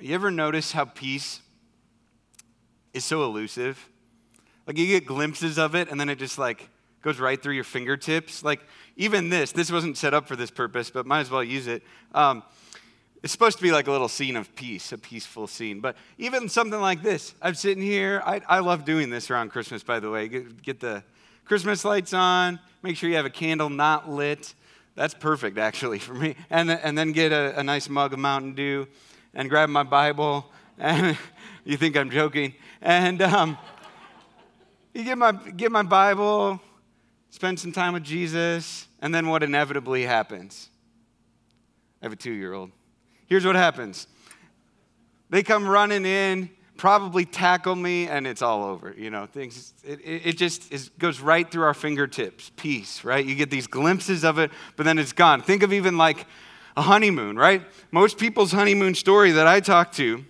You ever notice how peace is so elusive? Like you get glimpses of it and then it just like goes right through your fingertips. Like even this, this wasn't set up for this purpose, but might as well use it. Um, it's supposed to be like a little scene of peace, a peaceful scene. But even something like this, I'm sitting here. I, I love doing this around Christmas, by the way. Get, get the Christmas lights on, make sure you have a candle not lit. That's perfect, actually, for me. And, and then get a, a nice mug of Mountain Dew and grab my Bible. And you think I'm joking. And um, you get my, get my Bible, spend some time with Jesus, and then what inevitably happens? I have a two year old. Here's what happens they come running in, probably tackle me, and it's all over. You know, things, it, it just is, goes right through our fingertips. Peace, right? You get these glimpses of it, but then it's gone. Think of even like a honeymoon, right? Most people's honeymoon story that I talk to,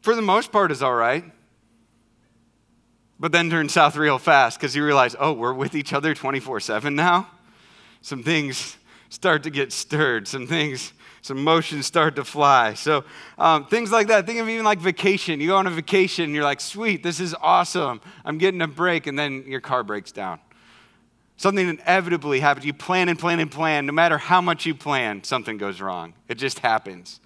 for the most part, is all right. But then turns south real fast because you realize, oh, we're with each other 24 7 now. Some things start to get stirred. Some things, some emotions start to fly. So um, things like that. Think of even like vacation. You go on a vacation, and you're like, sweet, this is awesome. I'm getting a break, and then your car breaks down. Something inevitably happens. You plan and plan and plan. No matter how much you plan, something goes wrong. It just happens.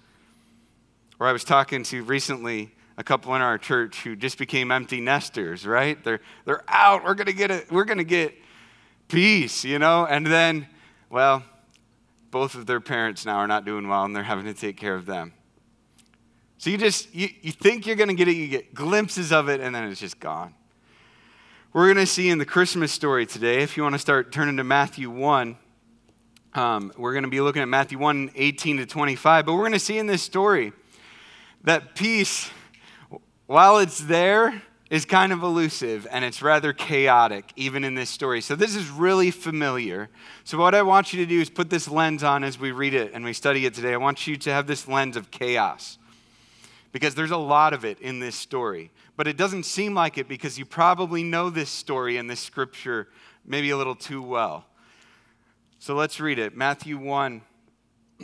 Or I was talking to recently a couple in our church who just became empty nesters, right? They're, they're out. We're going to get it. We're going to get peace, you know? And then, well, both of their parents now are not doing well and they're having to take care of them. So you just, you, you think you're going to get it, you get glimpses of it, and then it's just gone. We're going to see in the Christmas story today, if you want to start turning to Matthew 1, um, we're going to be looking at Matthew 1 18 to 25. But we're going to see in this story that peace, while it's there, is kind of elusive and it's rather chaotic, even in this story. So, this is really familiar. So, what I want you to do is put this lens on as we read it and we study it today. I want you to have this lens of chaos because there's a lot of it in this story. But it doesn't seem like it because you probably know this story and this scripture maybe a little too well. So let's read it Matthew 1,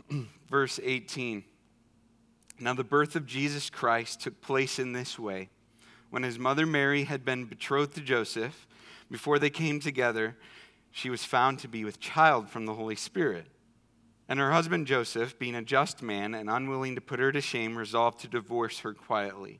verse 18. Now, the birth of Jesus Christ took place in this way. When his mother Mary had been betrothed to Joseph, before they came together, she was found to be with child from the Holy Spirit. And her husband Joseph, being a just man and unwilling to put her to shame, resolved to divorce her quietly.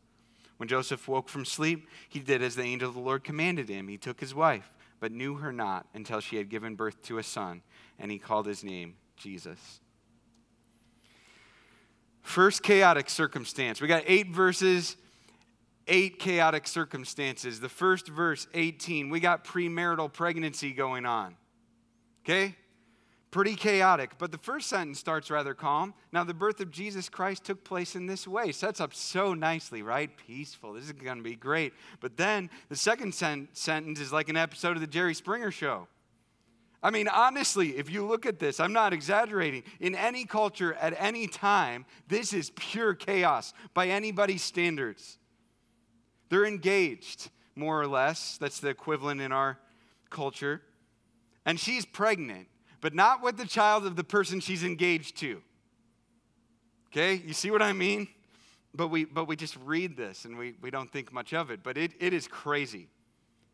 When Joseph woke from sleep, he did as the angel of the Lord commanded him. He took his wife, but knew her not until she had given birth to a son, and he called his name Jesus. First chaotic circumstance. We got eight verses, eight chaotic circumstances. The first verse, 18, we got premarital pregnancy going on. Okay? Pretty chaotic. But the first sentence starts rather calm. Now, the birth of Jesus Christ took place in this way. Sets up so nicely, right? Peaceful. This is going to be great. But then the second sen- sentence is like an episode of the Jerry Springer show. I mean, honestly, if you look at this, I'm not exaggerating. In any culture at any time, this is pure chaos by anybody's standards. They're engaged, more or less. That's the equivalent in our culture. And she's pregnant but not with the child of the person she's engaged to. Okay, you see what I mean? But we, but we just read this and we, we don't think much of it. But it, it is crazy.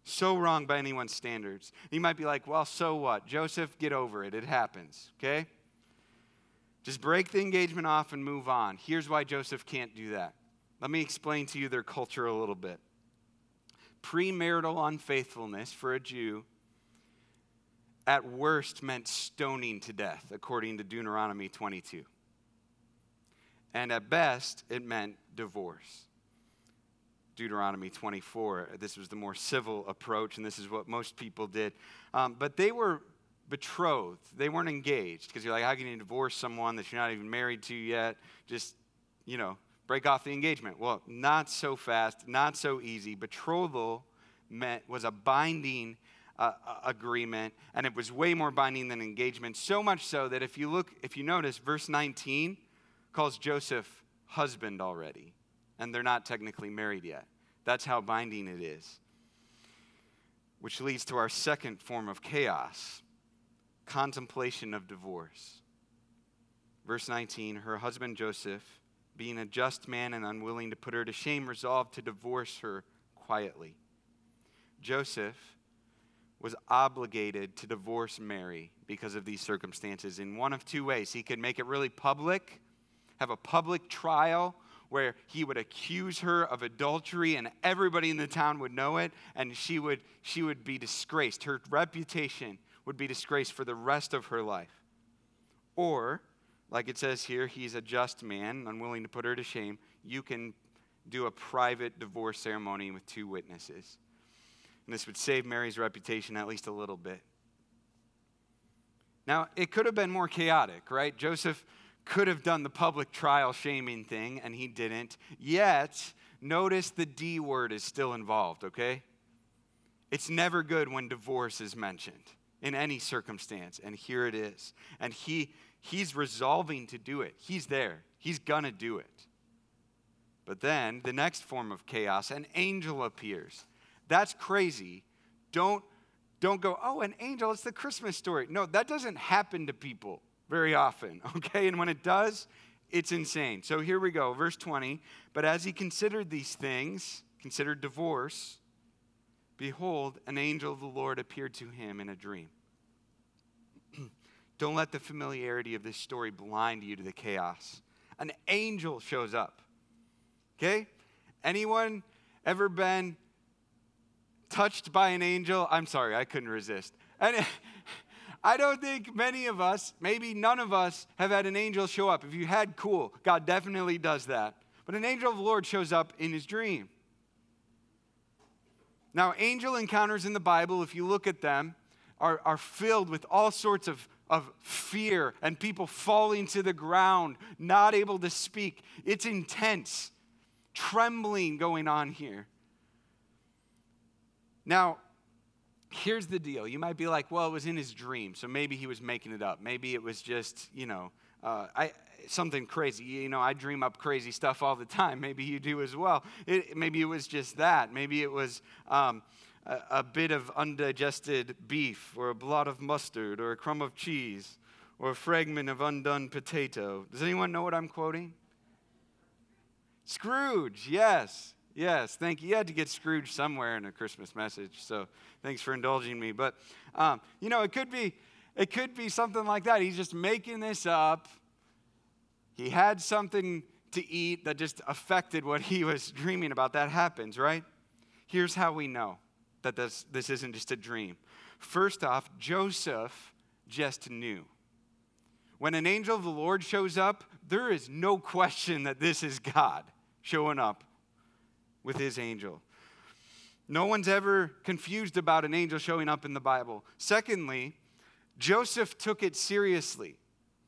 So wrong by anyone's standards. You might be like, well, so what? Joseph, get over it. It happens, okay? Just break the engagement off and move on. Here's why Joseph can't do that. Let me explain to you their culture a little bit. Premarital unfaithfulness for a Jew at worst meant stoning to death, according to Deuteronomy 22. And at best, it meant divorce. Deuteronomy 24. This was the more civil approach, and this is what most people did. Um, but they were betrothed, they weren't engaged, because you're like, how can you divorce someone that you're not even married to yet? Just, you know, break off the engagement. Well, not so fast, not so easy. Betrothal meant was a binding uh, agreement, and it was way more binding than engagement. So much so that if you look, if you notice, verse 19 calls Joseph husband already, and they're not technically married yet. That's how binding it is. Which leads to our second form of chaos contemplation of divorce. Verse 19 Her husband Joseph, being a just man and unwilling to put her to shame, resolved to divorce her quietly. Joseph was obligated to divorce Mary because of these circumstances in one of two ways. He could make it really public, have a public trial where he would accuse her of adultery and everybody in the town would know it and she would she would be disgraced. Her reputation would be disgraced for the rest of her life. Or like it says here, he's a just man, unwilling to put her to shame. You can do a private divorce ceremony with two witnesses. And this would save Mary's reputation at least a little bit. Now, it could have been more chaotic, right? Joseph could have done the public trial shaming thing, and he didn't. Yet, notice the D word is still involved, okay? It's never good when divorce is mentioned in any circumstance, and here it is. And he, he's resolving to do it. He's there, he's gonna do it. But then the next form of chaos, an angel appears. That's crazy. Don't, don't go, oh, an angel, it's the Christmas story. No, that doesn't happen to people very often, okay? And when it does, it's insane. So here we go, verse 20. But as he considered these things, considered divorce, behold, an angel of the Lord appeared to him in a dream. Don't let the familiarity of this story blind you to the chaos. An angel shows up. Okay? Anyone ever been touched by an angel. I'm sorry, I couldn't resist. And I don't think many of us, maybe none of us, have had an angel show up. If you had, cool. God definitely does that. But an angel of the Lord shows up in his dream. Now, angel encounters in the Bible, if you look at them, are, are filled with all sorts of, of fear and people falling to the ground, not able to speak. It's intense, trembling going on here. Now, here's the deal. You might be like, well, it was in his dream, so maybe he was making it up. Maybe it was just, you know, uh, I, something crazy. You know, I dream up crazy stuff all the time. Maybe you do as well. It, maybe it was just that. Maybe it was um, a, a bit of undigested beef, or a blot of mustard, or a crumb of cheese, or a fragment of undone potato. Does anyone know what I'm quoting? Scrooge, yes. Yes, thank you. You had to get Scrooge somewhere in a Christmas message, so thanks for indulging me. But um, you know, it could be, it could be something like that. He's just making this up. He had something to eat that just affected what he was dreaming about. That happens, right? Here's how we know that this, this isn't just a dream. First off, Joseph just knew. When an angel of the Lord shows up, there is no question that this is God showing up with his angel. No one's ever confused about an angel showing up in the Bible. Secondly, Joseph took it seriously.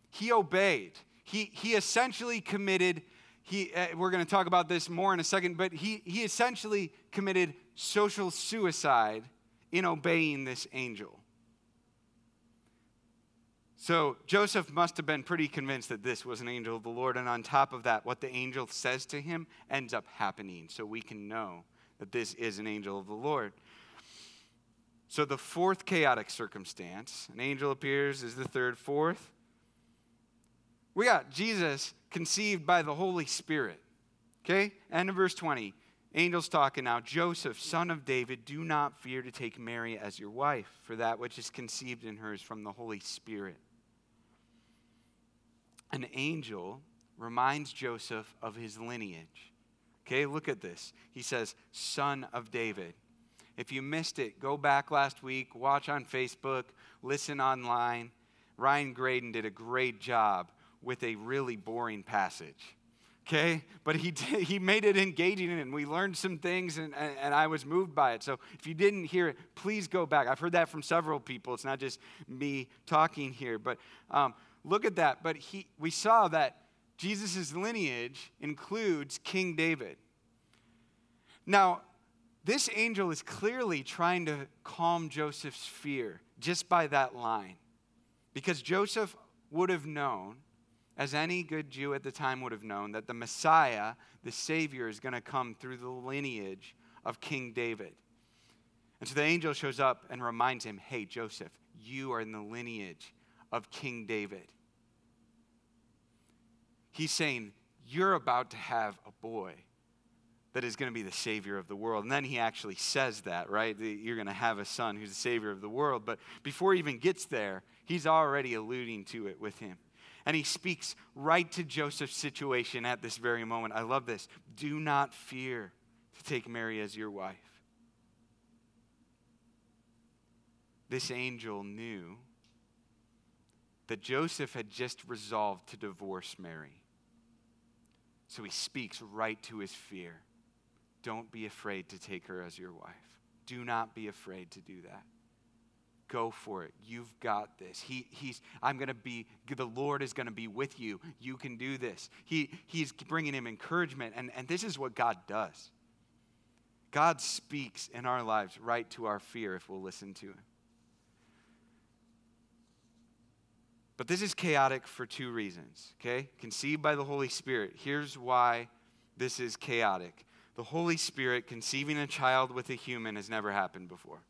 He obeyed. He, he essentially committed, he, uh, we're going to talk about this more in a second, but he, he essentially committed social suicide in obeying this angel. So Joseph must have been pretty convinced that this was an angel of the Lord. And on top of that, what the angel says to him ends up happening. So we can know that this is an angel of the Lord. So the fourth chaotic circumstance, an angel appears, is the third. Fourth, we got Jesus conceived by the Holy Spirit. Okay? End of verse 20. Angels talking now. Joseph, son of David, do not fear to take Mary as your wife, for that which is conceived in her is from the Holy Spirit an angel reminds Joseph of his lineage. Okay, look at this. He says, Son of David. If you missed it, go back last week, watch on Facebook, listen online. Ryan Graydon did a great job with a really boring passage. Okay? But he, did, he made it engaging and we learned some things and, and, and, I was moved by it. So if you didn't hear it, please go back. I've heard that from several people. It's not just me talking here. But um, look at that. But he, we saw that Jesus' lineage includes King David. Now, this angel is clearly trying to calm Joseph's fear just by that line. Because Joseph would have known, as any good Jew at the time would have known, that the Messiah, the Savior, is going to come through the lineage of King David. And so the angel shows up and reminds him hey, Joseph, you are in the lineage of King David. He's saying, You're about to have a boy that is going to be the Savior of the world. And then he actually says that, right? You're going to have a son who's the Savior of the world. But before he even gets there, he's already alluding to it with him. And he speaks right to Joseph's situation at this very moment. I love this. Do not fear to take Mary as your wife. This angel knew that Joseph had just resolved to divorce Mary. So he speaks right to his fear. Don't be afraid to take her as your wife. Do not be afraid to do that. Go for it. You've got this. He, he's, I'm going to be, the Lord is going to be with you. You can do this. He, he's bringing him encouragement. And, and this is what God does God speaks in our lives right to our fear if we'll listen to him. But this is chaotic for two reasons, okay? Conceived by the Holy Spirit. Here's why this is chaotic the Holy Spirit conceiving a child with a human has never happened before.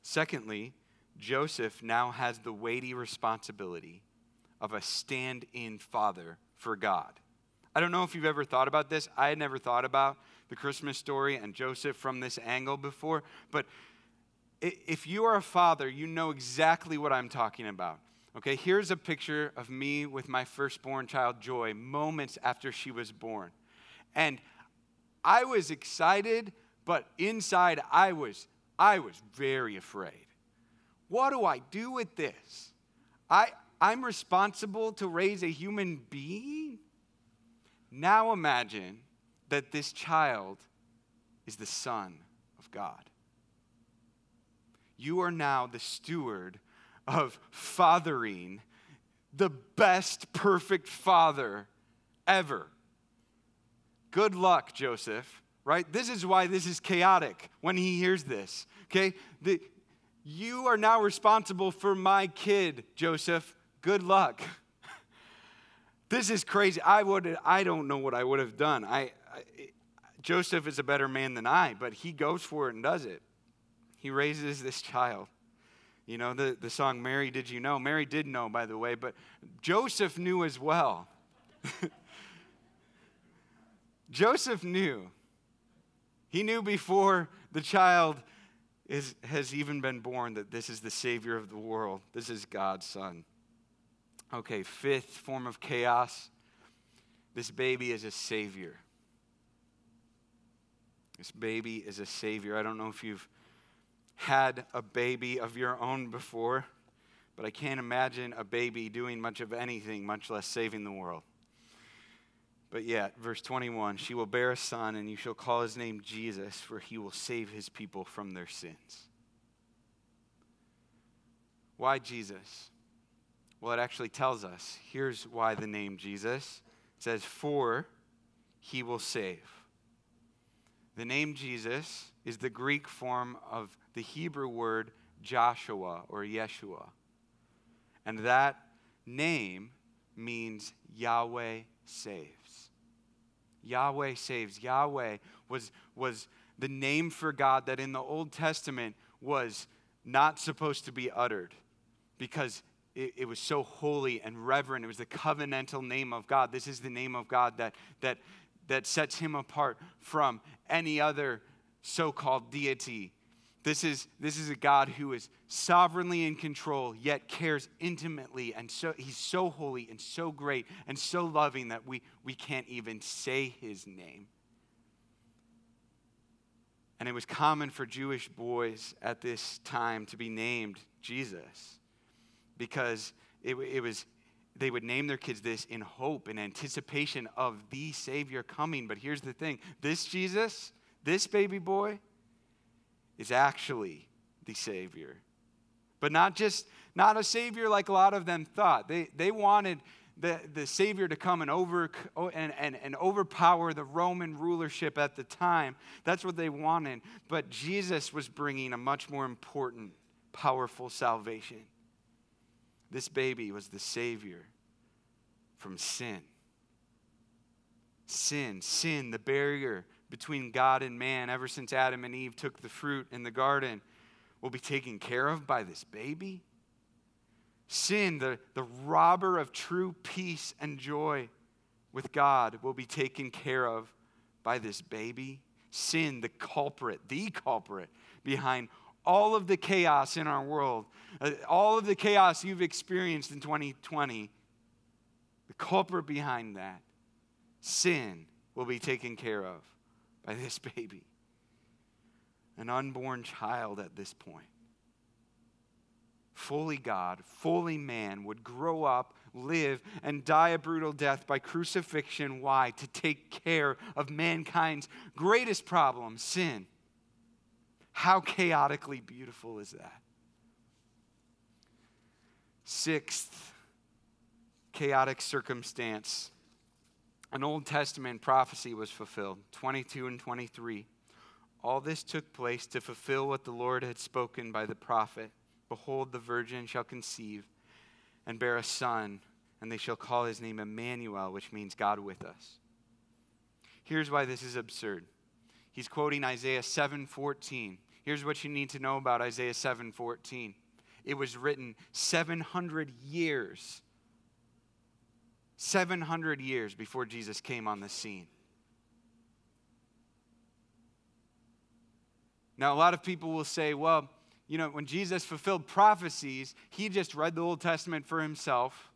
Secondly, Joseph now has the weighty responsibility of a stand in father for God. I don't know if you've ever thought about this. I had never thought about the Christmas story and Joseph from this angle before, but if you are a father, you know exactly what I'm talking about. Okay, here's a picture of me with my firstborn child, Joy, moments after she was born. And I was excited, but inside I was I was very afraid. What do I do with this? I I'm responsible to raise a human being? Now imagine that this child is the son of God. You are now the steward of fathering the best perfect father ever. Good luck, Joseph, right? This is why this is chaotic when he hears this, okay? The, you are now responsible for my kid, Joseph. Good luck. this is crazy. I would I don't know what I would have done. I, I Joseph is a better man than I, but he goes for it and does it. He raises this child. You know, the, the song Mary Did You Know? Mary did know, by the way, but Joseph knew as well. Joseph knew. He knew before the child is, has even been born that this is the Savior of the world. This is God's Son. Okay, fifth form of chaos this baby is a Savior. This baby is a Savior. I don't know if you've had a baby of your own before, but I can't imagine a baby doing much of anything, much less saving the world. But yet, verse 21 she will bear a son, and you shall call his name Jesus, for he will save his people from their sins. Why Jesus? Well, it actually tells us. Here's why the name Jesus. It says, For he will save. The name Jesus is the Greek form of the Hebrew word Joshua or Yeshua. And that name means Yahweh saves. Yahweh saves. Yahweh was, was the name for God that in the Old Testament was not supposed to be uttered because it, it, was so holy and reverent. It was the covenantal name of God. This is the name of God that, that, that sets him apart from any other so called deity this is, this is a God who is sovereignly in control, yet cares intimately. And so he's so holy and so great and so loving that we, we can't even say his name. And it was common for Jewish boys at this time to be named Jesus because it, it was they would name their kids this in hope and anticipation of the Savior coming. But here's the thing this Jesus, this baby boy, is actually the Savior. But not just, not a Savior like a lot of them thought. They, they wanted the, the Savior to come and, over, and, and, and overpower the Roman rulership at the time. That's what they wanted. But Jesus was bringing a much more important, powerful salvation. This baby was the Savior from sin. Sin, sin, the barrier between God and man ever since Adam and Eve took the fruit in the garden, will be taken care of by this baby. Sin, the, the robber of true peace and joy with God, will be taken care of by this baby. Sin, the culprit, the culprit behind all of the chaos in our world, uh, all of the chaos you've experienced in 2020, the culprit behind that, sin, will be taken care of by this baby. An unborn child at this point fully God, fully man, would grow up, live, and die a brutal death by crucifixion. Why? To take care of mankind's greatest problem, sin. How chaotically beautiful is that? Sixth, chaotic circumstance. An Old Testament prophecy was fulfilled, 22 and 23. All this took place to fulfill what the Lord had spoken by the prophet. Behold, the virgin shall conceive and bear a son, and they shall call his name Emmanuel, which means God with us. Here's why this is absurd. He's quoting Isaiah 7:14. Here's what you need to know about Isaiah 7:14. It was written 700 years 700 years before Jesus came on the scene. Now, a lot of people will say, well, you know, when Jesus fulfilled prophecies, he just read the Old Testament for himself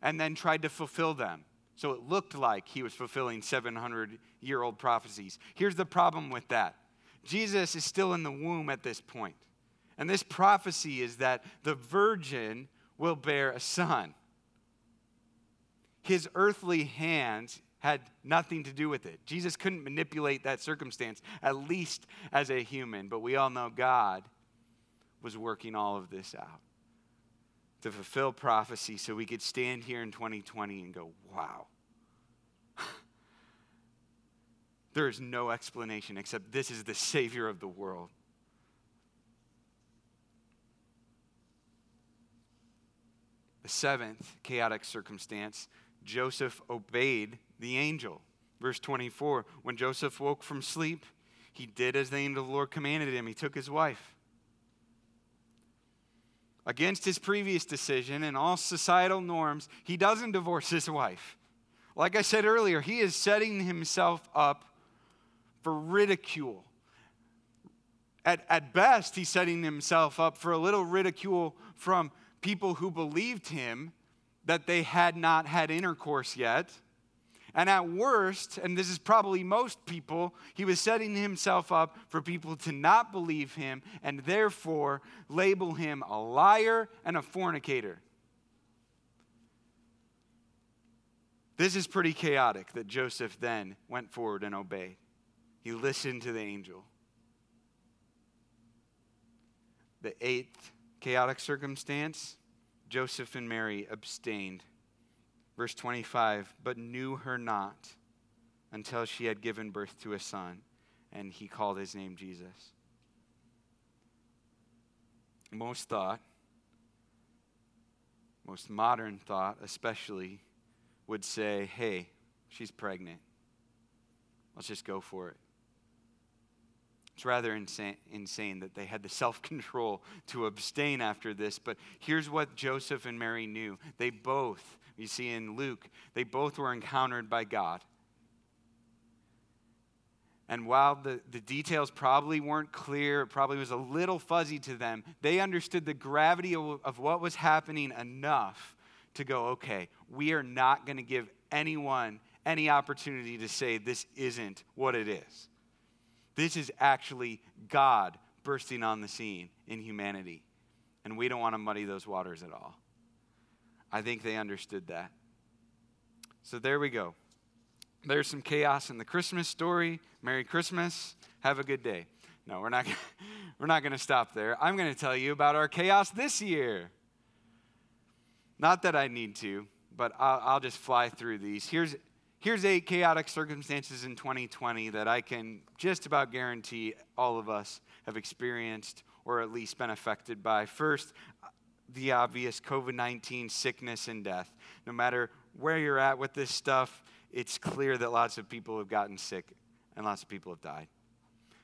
and then tried to fulfill them. So it looked like he was fulfilling 700 year old prophecies. Here's the problem with that Jesus is still in the womb at this point. And this prophecy is that the virgin will bear a son. His earthly hands had nothing to do with it. Jesus couldn't manipulate that circumstance, at least as a human. But we all know God was working all of this out to fulfill prophecy so we could stand here in 2020 and go, wow. there is no explanation except this is the Savior of the world. The seventh chaotic circumstance Joseph obeyed the angel. Verse 24 When Joseph woke from sleep, he did as the angel of the Lord commanded him. He took his wife against his previous decision and all societal norms, he doesn't divorce his wife. Like I said earlier, he is setting himself up for ridicule. At, at best, he's setting himself up for a little ridicule from people who believed him that they had not had intercourse yet and at worst, and this is probably most people, he was setting himself up for people to not believe him and therefore label him a liar and a fornicator. This is pretty chaotic that Joseph then went forward and obeyed. He listened to the angel. The eighth chaotic circumstance Joseph and Mary abstained Verse 25, but knew her not until she had given birth to a son, and he called his name Jesus. Most thought, most modern thought especially, would say, hey, she's pregnant. Let's just go for it. It's rather insane, that they had the self control to abstain after this. But here's what Joseph and Mary knew. They both, you see in Luke, they both were encountered by God. And while the, the details probably weren't clear, it probably was a little fuzzy to them, they understood the gravity of, of what was happening enough to go, okay, we are not going to give anyone any opportunity to say this isn't what it is. This is actually God bursting on the scene in humanity. And we don't want to muddy those waters at all. I think they understood that. So there we go. There's some chaos in the Christmas story. Merry Christmas. Have a good day. No, we're not, we're not going to stop there. I'm going to tell you about our chaos this year. Not that I need to, but I'll, I'll just fly through these. Here's, here's eight chaotic circumstances in 2020 that I can just about guarantee all of us have experienced or at least been affected by. First, the obvious COVID 19 sickness and death. No matter where you're at with this stuff, it's clear that lots of people have gotten sick and lots of people have died.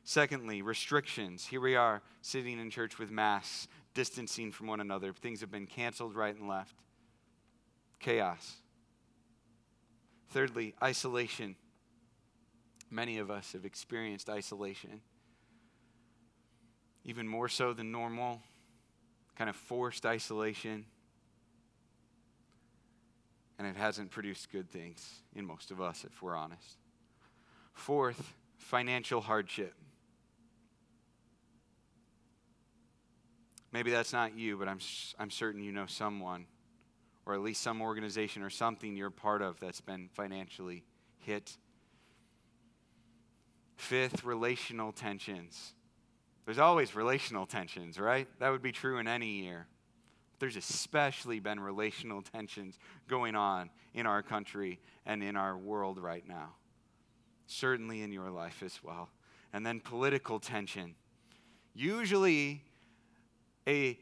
Secondly, restrictions. Here we are sitting in church with masks, distancing from one another. Things have been canceled right and left. Chaos. Thirdly, isolation. Many of us have experienced isolation, even more so than normal, kind of forced isolation. And it hasn't produced good things in most of us, if we're honest. Fourth, financial hardship. Maybe that's not you, but I'm, I'm certain you know someone, or at least some organization or something you're part of that's been financially hit. Fifth, relational tensions. There's always relational tensions, right? That would be true in any year. There's especially been relational tensions going on in our country and in our world right now. Certainly in your life as well. And then political tension. Usually, a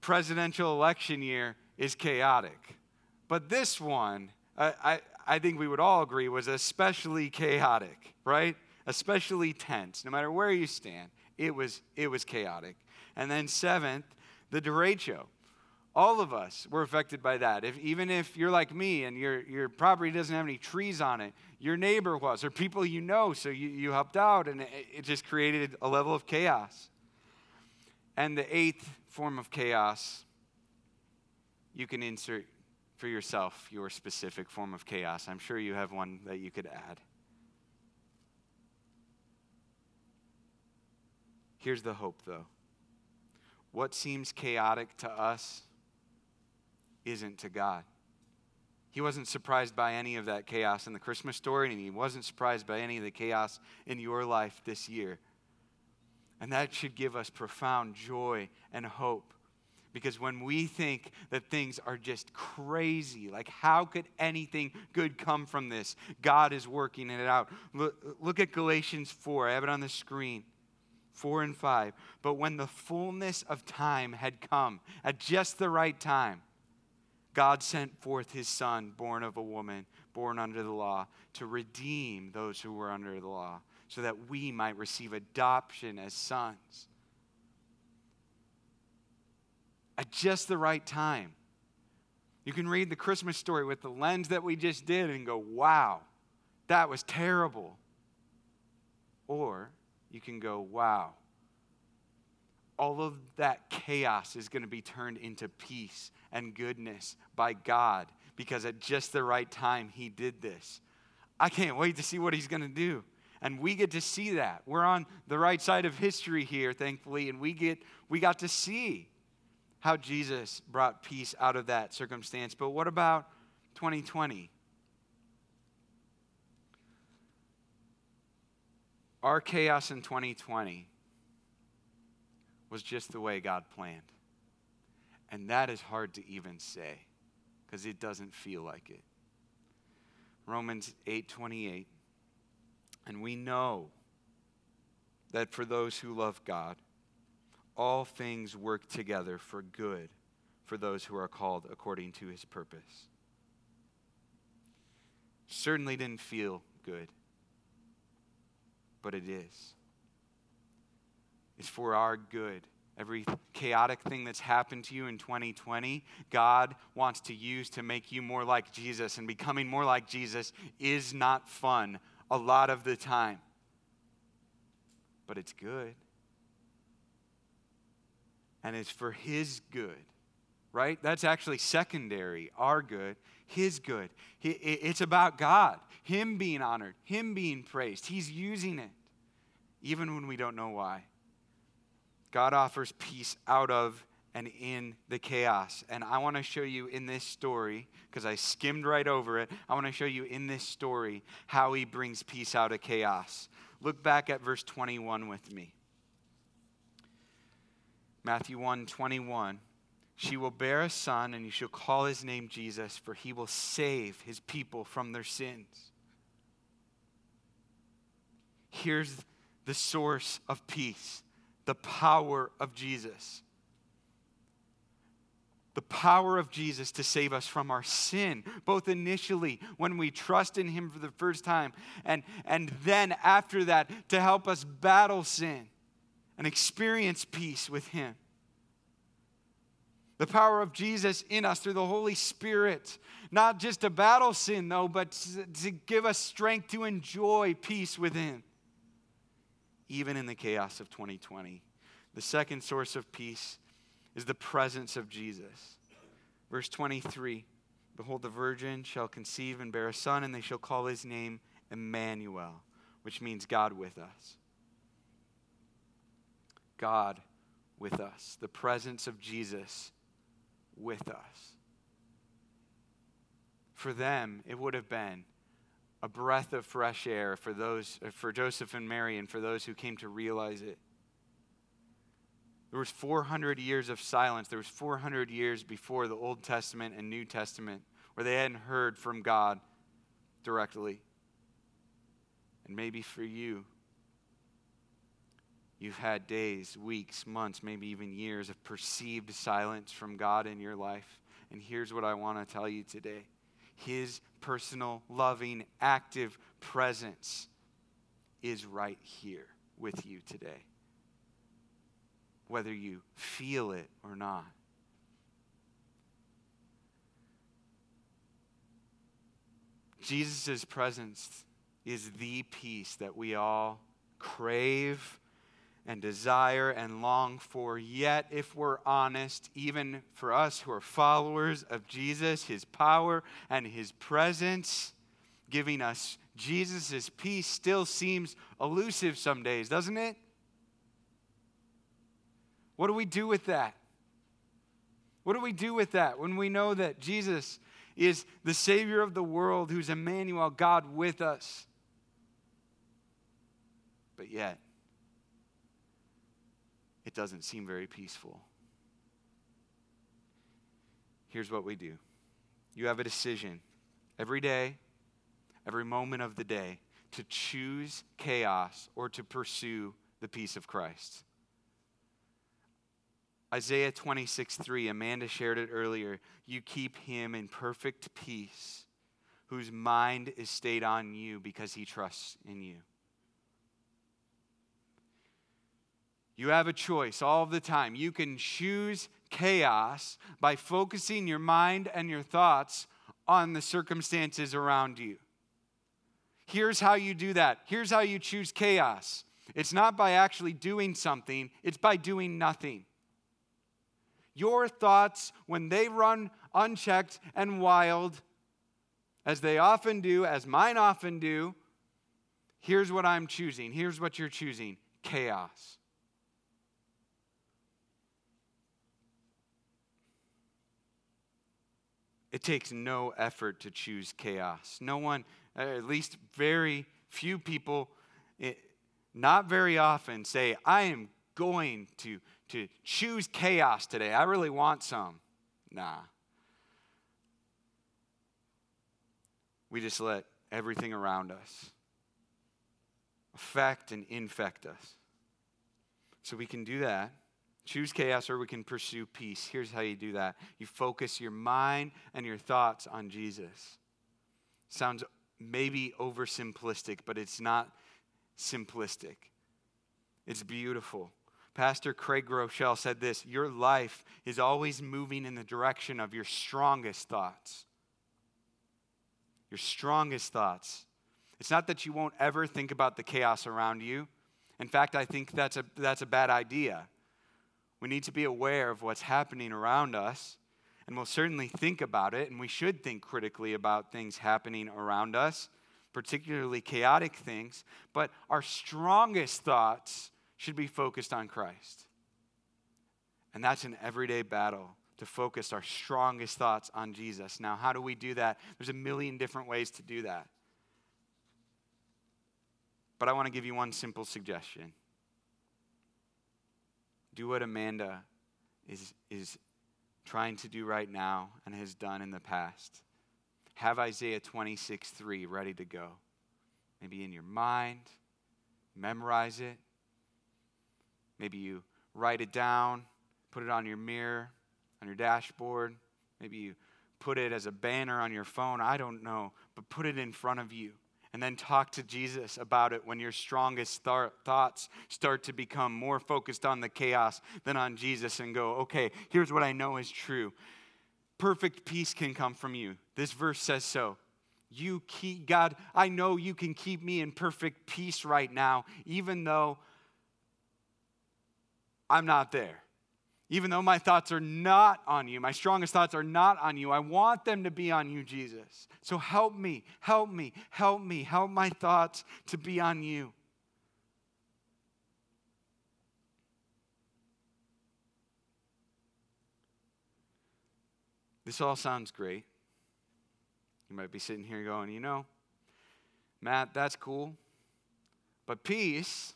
presidential election year is chaotic. But this one, I, I, I, think we would all agree, was especially chaotic, right? Especially tense. No matter where you stand, it was, it was chaotic. And then, seventh, the derecho. All of us were affected by that. If, even if you're like me and your, your property doesn't have any trees on it, your neighbor was, or people you know, so you, you helped out, and it, it just created a level of chaos. And the eighth form of chaos, you can insert for yourself your specific form of chaos. I'm sure you have one that you could add. Here's the hope, though. What seems chaotic to us isn't to God. He wasn't surprised by any of that chaos in the Christmas story, and he wasn't surprised by any of the chaos in your life this year. And that should give us profound joy and hope. Because when we think that things are just crazy, like how could anything good come from this? God is working it out. Look, look, at Galatians 4. I have it on the screen. 4 and 5. But when the fullness of time had come, at just the right time, God sent forth his son, born of a woman, born under the law, to redeem those who were under the law so that we might receive adoption as sons. At just the right time. You can read the Christmas story with the lens that we just did and go, wow, that was terrible. Or you can go, wow, all of that chaos is going to be turned into peace and goodness by God because at just the right time, He did this. I can't wait to see what He's going to do. And we get to see that. We're on the right side of history here, thankfully, and we get we got to see how Jesus brought peace out of that circumstance. But what about 2020? Our chaos in 2020 was just the way God planned. And that is hard to even say because it doesn't feel like it. Romans 8:28 and we know that for those who love God, all things work together for good for those who are called according to his purpose. Certainly didn't feel good, but it is. It's for our good. Every chaotic thing that's happened to you in 2020, God wants to use to make you more like Jesus. And becoming more like Jesus is not fun a lot of the time. But it's good. And it's for His good, right? That's actually secondary, our good, His good. It's about God, Him being honored, Him being praised. He's using it, even when we don't know why. God offers peace out of and in the chaos. And I want to show you in this story, because I skimmed right over it, I want to show you in this story how he brings peace out of chaos. Look back at verse 21 with me. Matthew 1 21. She will bear a son, and you shall call his name Jesus, for he will save his people from their sins. Here's the source of peace the power of Jesus. The power of Jesus to save us from our sin, both initially when we trust in Him for the first time, and, and then after that to help us battle sin and experience peace with Him. The power of Jesus in us through the Holy Spirit, not just to battle sin, though, but to give us strength to enjoy peace within, even in the chaos of 2020. The second source of peace is the presence of Jesus. Verse 23 Behold, the virgin shall conceive and bear a son, and they shall call his name Emmanuel, which means God with us. God with us. The presence of Jesus with us. For them, it would have been a breath of fresh air for those uh, for Joseph and Mary and for those who came to realize it. There was 400 years of silence. There was 400 years before the Old Testament and New Testament where they hadn't heard from God directly. And maybe for you, you've had days, weeks, months, maybe even years of perceived silence from God in your life. And here's what I want to tell you today his personal, loving, active presence is right here with you today, whether you feel it or not. Jesus' presence is the peace that we all crave and desire and long for. Yet, if we're honest, even for us who are followers of Jesus, his power and his presence, giving us Jesus' peace still seems elusive some days, doesn't it? What do we do with that? What do we do with that when we know that Jesus is the Savior of the world, who's Emmanuel, God with us? But yet, it doesn't seem very peaceful. Here's what we do you have a decision every day, every moment of the day, to choose chaos or to pursue the peace of Christ. Isaiah 26, 3, Amanda shared it earlier. You keep him in perfect peace, whose mind is stayed on you because he trusts in you. You have a choice all the time. You can choose chaos by focusing your mind and your thoughts on the circumstances around you. Here's how you do that. Here's how you choose chaos. It's not by actually doing something, it's by doing nothing. Your thoughts, when they run unchecked and wild, as they often do, as mine often do, here's what I'm choosing. Here's what you're choosing chaos. It takes no effort to choose chaos. No one, uh, at least very few people, not very often say, I am going to, to choose chaos today. I really want some. Nah. We just let everything around us affect and infect us. So we can do that choose chaos or we can pursue peace. Here's how you do that you focus your mind and your thoughts on Jesus. Sounds maybe oversimplistic, but it's not simplistic. It's beautiful. Pastor Craig Groeschel said this Your life is always moving in the direction of your strongest thoughts. Your strongest thoughts. It's not that you won't ever think about the chaos around you. In fact, I think that's a, that's a bad idea. We need to be aware of what's happening around us, and we'll certainly think about it, and we should think critically about things happening around us, particularly chaotic things, but our strongest thoughts should be focused on Christ. And that's an everyday battle to focus our strongest thoughts on Jesus. Now, how do we do that? There's a million different ways to do that. But I want to give you one simple suggestion do what Amanda is, is trying to do right now and has done in the past. Have Isaiah 26 3 ready to go. Maybe in your mind, memorize it. Maybe you write it down, put it on your mirror, on your dashboard. Maybe you put it as a banner on your phone. I don't know, but put it in front of you. And then talk to Jesus about it when your strongest th- thoughts start to become more focused on the chaos than on Jesus and go, okay, here's what I know is true. Perfect peace can come from you. This verse says so. You keep, God, I know you can keep me in perfect peace right now, even though I'm not there. Even though my thoughts are not on you, my strongest thoughts are not on you, I want them to be on you, Jesus. So help me, help me, help me, help my thoughts to be on you. This all sounds great. You might be sitting here going, you know, Matt, that's cool. But peace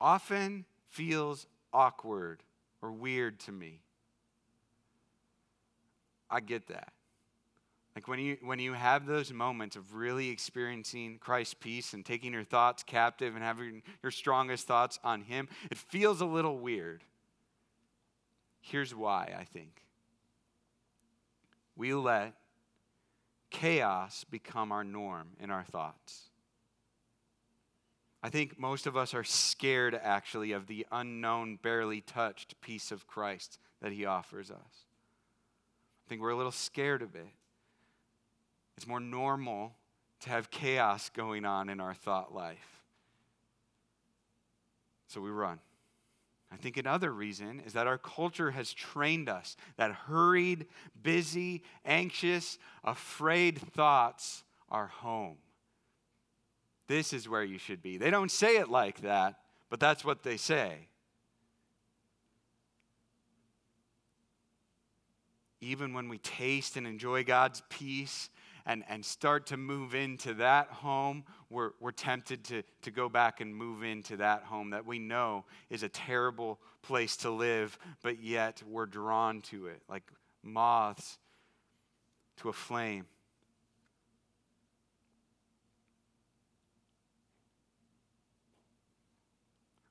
often feels awkward or weird to me. I get that. Like when you when you have those moments of really experiencing Christ's peace and taking your thoughts captive and having your strongest thoughts on him, it feels a little weird. Here's why, I think. We let chaos become our norm in our thoughts. I think most of us are scared actually of the unknown, barely touched peace of Christ that he offers us. I think we're a little scared of it. It's more normal to have chaos going on in our thought life. So we run. I think another reason is that our culture has trained us that hurried, busy, anxious, afraid thoughts are home. This is where you should be. They don't say it like that, but that's what they say. Even when we taste and enjoy God's peace and, and start to move into that home, we're, we're tempted to, to go back and move into that home that we know is a terrible place to live, but yet we're drawn to it like moths to a flame.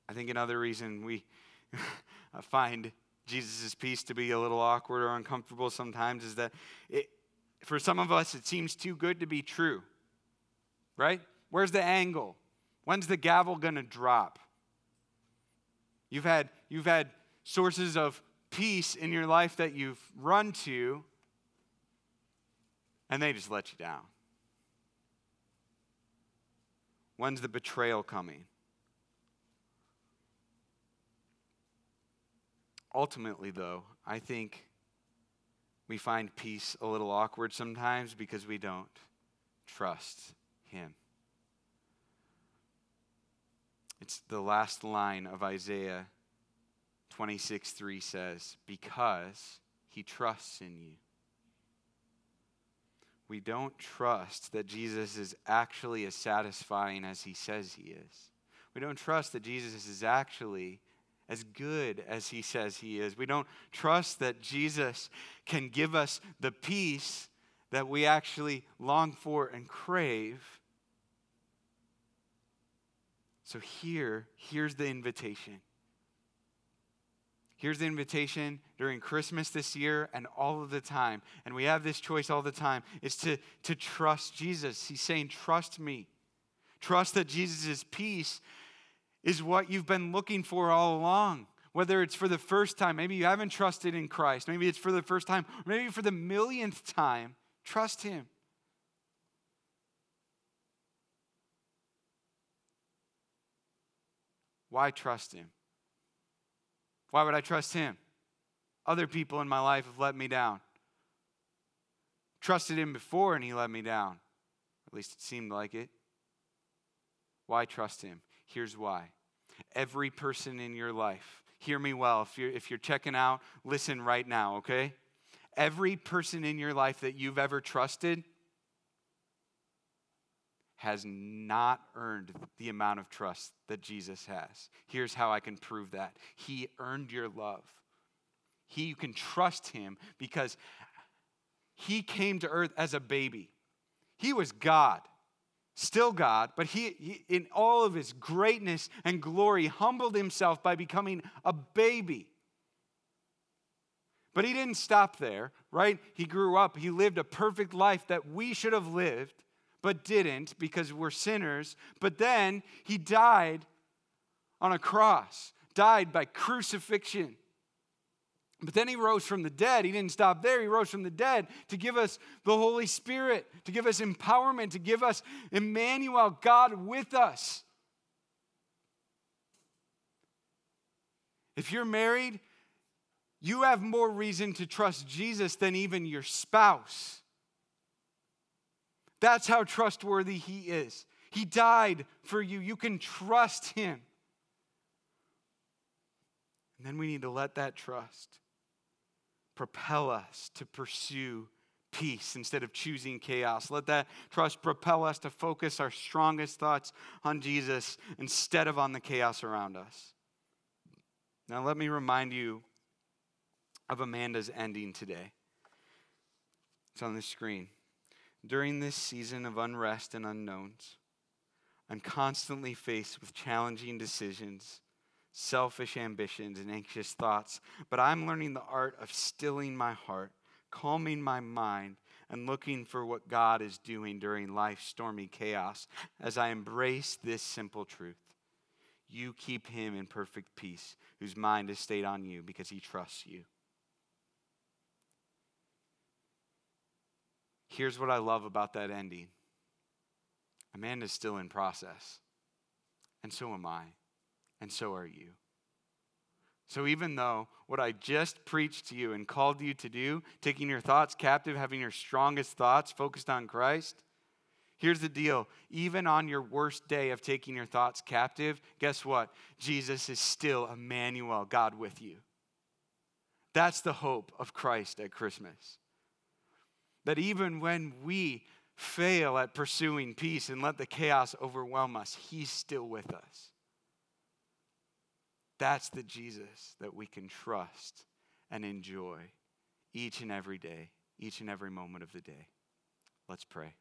I think another reason we find Jesus' peace to be a little awkward or uncomfortable sometimes is that it, for some of us, it seems too good to be true, right? Where's the angle? When's the gavel going to drop? You've had, you've had sources of peace in your life that you've run to, and they just let you down. When's the betrayal coming? Ultimately, though, I think we find peace a little awkward sometimes because we don't trust Him. It's the last line of Isaiah 26 3 says, Because He trusts in you. We don't trust that Jesus is actually as satisfying as He says He is. We don't trust that Jesus is actually as good as he says he is. We don't trust that Jesus can give us the peace that we actually long for and crave. So here, here's the invitation. Here's the invitation during Christmas this year and all of the time. And we have this choice all the time is to, to trust Jesus. He's saying, Trust me. Trust that Jesus' peace is what you've been looking for all along. Whether it's for the first time, maybe you haven't trusted in Christ, maybe it's for the first time, maybe for the millionth time, trust Him. Why trust Him? Why would I trust Him? Other people in my life have let me down. Trusted Him before and He let me down. At least it seemed like it. Why trust Him? Here's why Every person in your life, hear me well. If you're, if you're checking out, listen right now, okay? Every person in your life that you've ever trusted has not earned the amount of trust that Jesus has. Here's how I can prove that He earned your love. He, you can trust him because he came to earth as a baby. He was God, still God, but he, he, in all of his greatness and glory, humbled himself by becoming a baby. But he didn't stop there, right? He grew up, he lived a perfect life that we should have lived, but didn't because we're sinners. But then he died on a cross, died by crucifixion. But then he rose from the dead. He didn't stop there. He rose from the dead to give us the Holy Spirit, to give us empowerment, to give us Emmanuel, God with us. If you're married, you have more reason to trust Jesus than even your spouse. That's how trustworthy he is. He died for you. You can trust him. And then we need to let that trust propel us to pursue peace instead of choosing chaos. Let that trust propel us to focus our strongest thoughts on Jesus instead of on the chaos around us. Now, let me remind you of Amanda's ending today. It's on the screen. During this season of unrest and unknowns, I'm constantly faced with challenging decisions selfish ambitions and anxious thoughts, but I'm learning the art of stilling my heart, calming my mind, and looking for what God is doing during life's stormy chaos as I embrace this simple truth. You keep him in perfect peace, whose mind is stayed on you because he trusts you. Here's what I love about that ending Amanda's still in process, and so am I and so are you. So, even though what I just preached to you and called you to do, taking your thoughts captive, having your strongest thoughts focused on Christ, here's the deal. Even on your worst day of taking your thoughts captive, guess what? Jesus is still Emmanuel, God with you. That's the hope of Christ at Christmas. That even when we fail at pursuing peace and let the chaos overwhelm us, He's still with us. That's the Jesus that we can trust and enjoy each and every day, each and every moment of the day. Let's pray.